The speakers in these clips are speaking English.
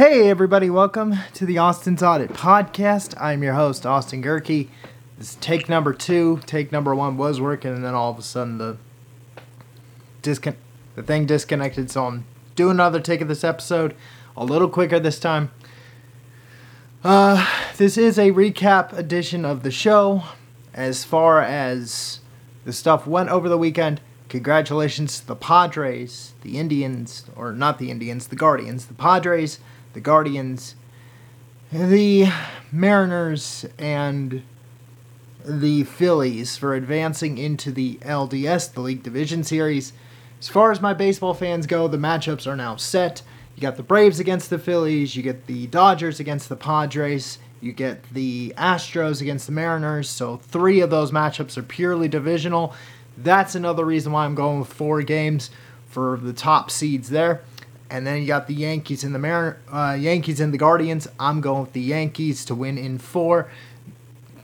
Hey, everybody, welcome to the Austin's Audit Podcast. I'm your host, Austin Gerke. This is take number two. Take number one was working, and then all of a sudden the discon- the thing disconnected, so I'm doing another take of this episode a little quicker this time. Uh, this is a recap edition of the show. As far as the stuff went over the weekend, congratulations to the Padres, the Indians, or not the Indians, the Guardians, the Padres, the Guardians, the Mariners, and the Phillies for advancing into the LDS, the League Division Series. As far as my baseball fans go, the matchups are now set. You got the Braves against the Phillies, you get the Dodgers against the Padres, you get the Astros against the Mariners. So, three of those matchups are purely divisional. That's another reason why I'm going with four games for the top seeds there. And then you got the Yankees and the Mar- uh, Yankees and the Guardians. I'm going with the Yankees to win in four.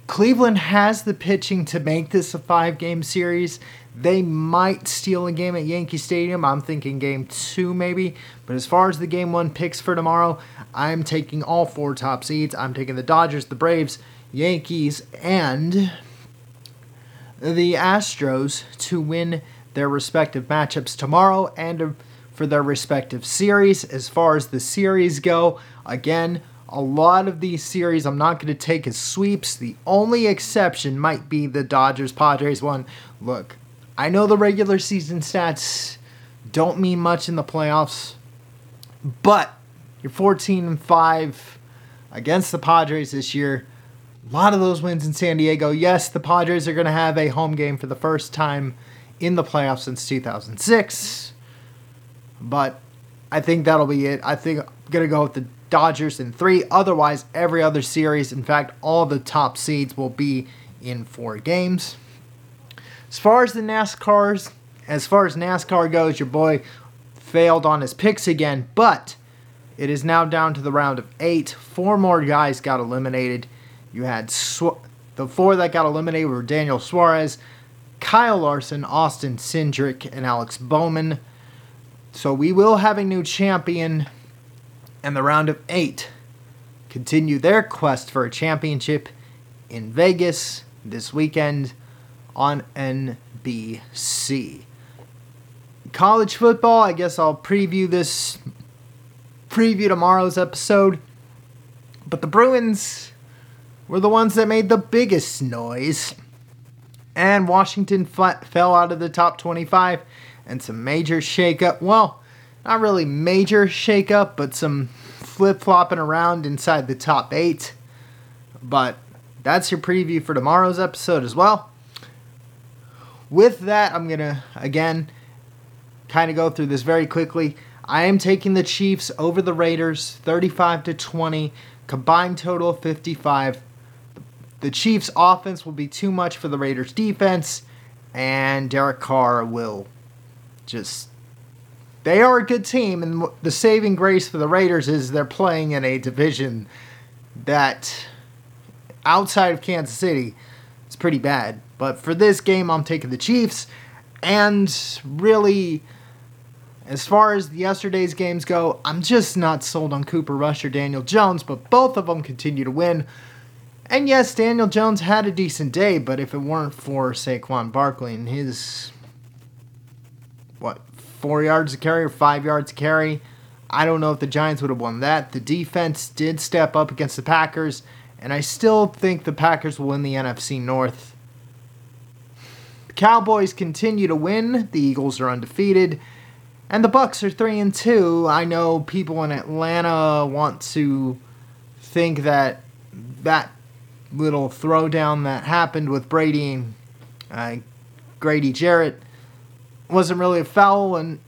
Cleveland has the pitching to make this a five game series. They might steal a game at Yankee Stadium. I'm thinking game two, maybe. But as far as the game one picks for tomorrow, I'm taking all four top seeds. I'm taking the Dodgers, the Braves, Yankees, and the Astros to win their respective matchups tomorrow and for their respective series. As far as the series go, again, a lot of these series I'm not going to take as sweeps. The only exception might be the Dodgers Padres one. Look, I know the regular season stats don't mean much in the playoffs, but you're 14 and 5 against the Padres this year. A lot of those wins in San Diego. Yes, the Padres are going to have a home game for the first time in the playoffs since 2006. But I think that'll be it. I think I'm going to go with the Dodgers in three. Otherwise, every other series, in fact, all the top seeds will be in four games. As far as the NASCARs, as far as NASCAR goes, your boy failed on his picks again, but it is now down to the round of eight. Four more guys got eliminated. You had Sw- the four that got eliminated were Daniel Suarez, Kyle Larson, Austin Cindric, and Alex Bowman. So we will have a new champion, and the round of eight continue their quest for a championship in Vegas this weekend on NBC. College football, I guess I'll preview this, preview tomorrow's episode. But the Bruins were the ones that made the biggest noise. And Washington fell out of the top 25 and some major shakeup. Well, not really major shakeup, but some flip flopping around inside the top eight. But that's your preview for tomorrow's episode as well. With that, I'm going to, again, kind of go through this very quickly. I am taking the Chiefs over the Raiders 35 to 20, combined total of 55. The Chiefs' offense will be too much for the Raiders' defense, and Derek Carr will just. They are a good team, and the saving grace for the Raiders is they're playing in a division that, outside of Kansas City, is pretty bad. But for this game, I'm taking the Chiefs. And really, as far as yesterday's games go, I'm just not sold on Cooper Rush or Daniel Jones, but both of them continue to win. And yes, Daniel Jones had a decent day, but if it weren't for Saquon Barkley and his, what, four yards to carry or five yards to carry, I don't know if the Giants would have won that. The defense did step up against the Packers, and I still think the Packers will win the NFC North. The Cowboys continue to win. The Eagles are undefeated. And the Bucs are 3 and 2. I know people in Atlanta want to think that that little throwdown that happened with Brady and uh, Grady Jarrett wasn't really a foul. And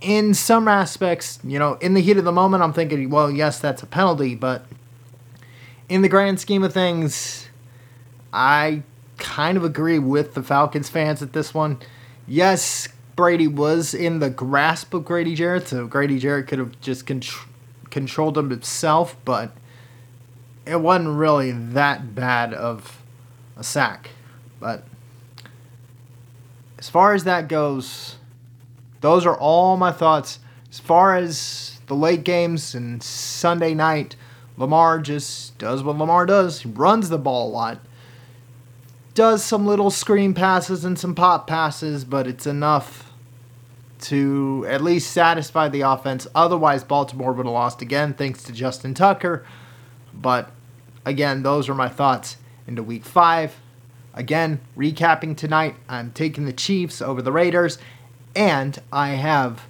in some aspects, you know, in the heat of the moment, I'm thinking, well, yes, that's a penalty. But in the grand scheme of things, I kind of agree with the Falcons fans at this one. Yes, Brady was in the grasp of Grady Jarrett, so Grady Jarrett could have just con- controlled him himself, but it wasn't really that bad of a sack. But as far as that goes, those are all my thoughts. As far as the late games and Sunday night, Lamar just does what Lamar does. He runs the ball a lot. Does some little screen passes and some pop passes, but it's enough to at least satisfy the offense. Otherwise, Baltimore would have lost again thanks to Justin Tucker. But again, those are my thoughts into week five. Again, recapping tonight, I'm taking the Chiefs over the Raiders, and I have,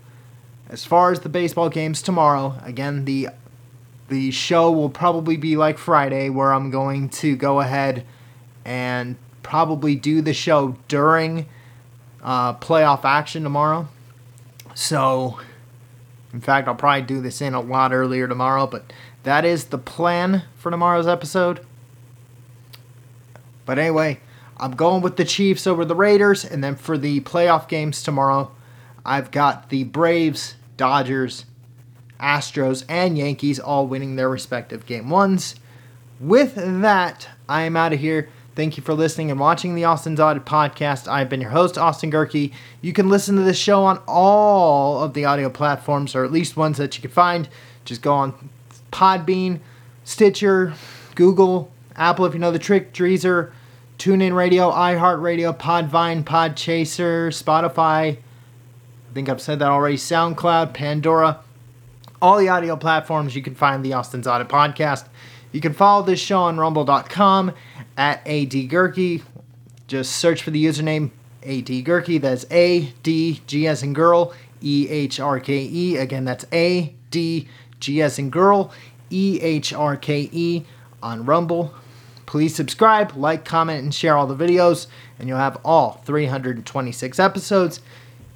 as far as the baseball games tomorrow, again, the the show will probably be like Friday, where I'm going to go ahead and probably do the show during uh, playoff action tomorrow. So, in fact, I'll probably do this in a lot earlier tomorrow, but that is the plan for tomorrow's episode. But anyway, I'm going with the Chiefs over the Raiders, and then for the playoff games tomorrow, I've got the Braves, Dodgers, Astros, and Yankees all winning their respective game ones. With that, I am out of here. Thank you for listening and watching the Austin's Audit podcast. I've been your host, Austin Gerke. You can listen to this show on all of the audio platforms, or at least ones that you can find. Just go on Podbean, Stitcher, Google, Apple if you know the trick, Deezer, TuneIn Radio, iHeartRadio, Podvine, Podchaser, Spotify. I think I've said that already. SoundCloud, Pandora, all the audio platforms you can find the Austin's Audit podcast. You can follow this show on rumble.com at AD Just search for the username AD That's A D G S and girl, E H R K E. Again, that's A D G S and girl, E H R K E on Rumble. Please subscribe, like, comment, and share all the videos, and you'll have all 326 episodes.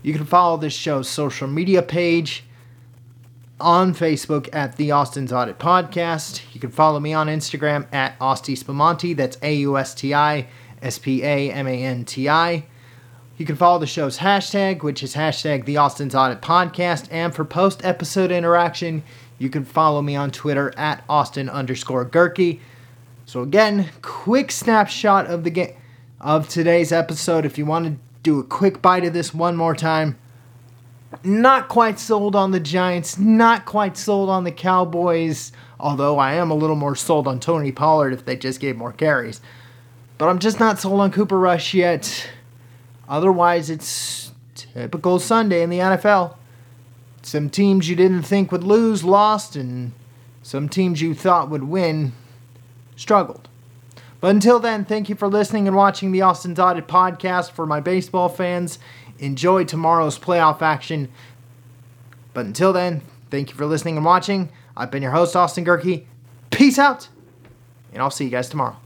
You can follow this show's social media page on Facebook at the Austin's Audit Podcast. You can follow me on Instagram at Austi Spamanti. That's A U S T I S P A M A N T I. You can follow the show's hashtag, which is hashtag the Austin's Audit Podcast. And for post episode interaction, you can follow me on Twitter at Austin underscore Gerke. So again, quick snapshot of the game of today's episode. If you want to do a quick bite of this one more time, not quite sold on the Giants, not quite sold on the Cowboys, although I am a little more sold on Tony Pollard if they just gave more carries. But I'm just not sold on Cooper Rush yet. Otherwise, it's typical Sunday in the NFL. Some teams you didn't think would lose lost, and some teams you thought would win struggled. But until then, thank you for listening and watching the Austin Audit podcast. For my baseball fans, enjoy tomorrow's playoff action. But until then, thank you for listening and watching. I've been your host, Austin Gerke. Peace out, and I'll see you guys tomorrow.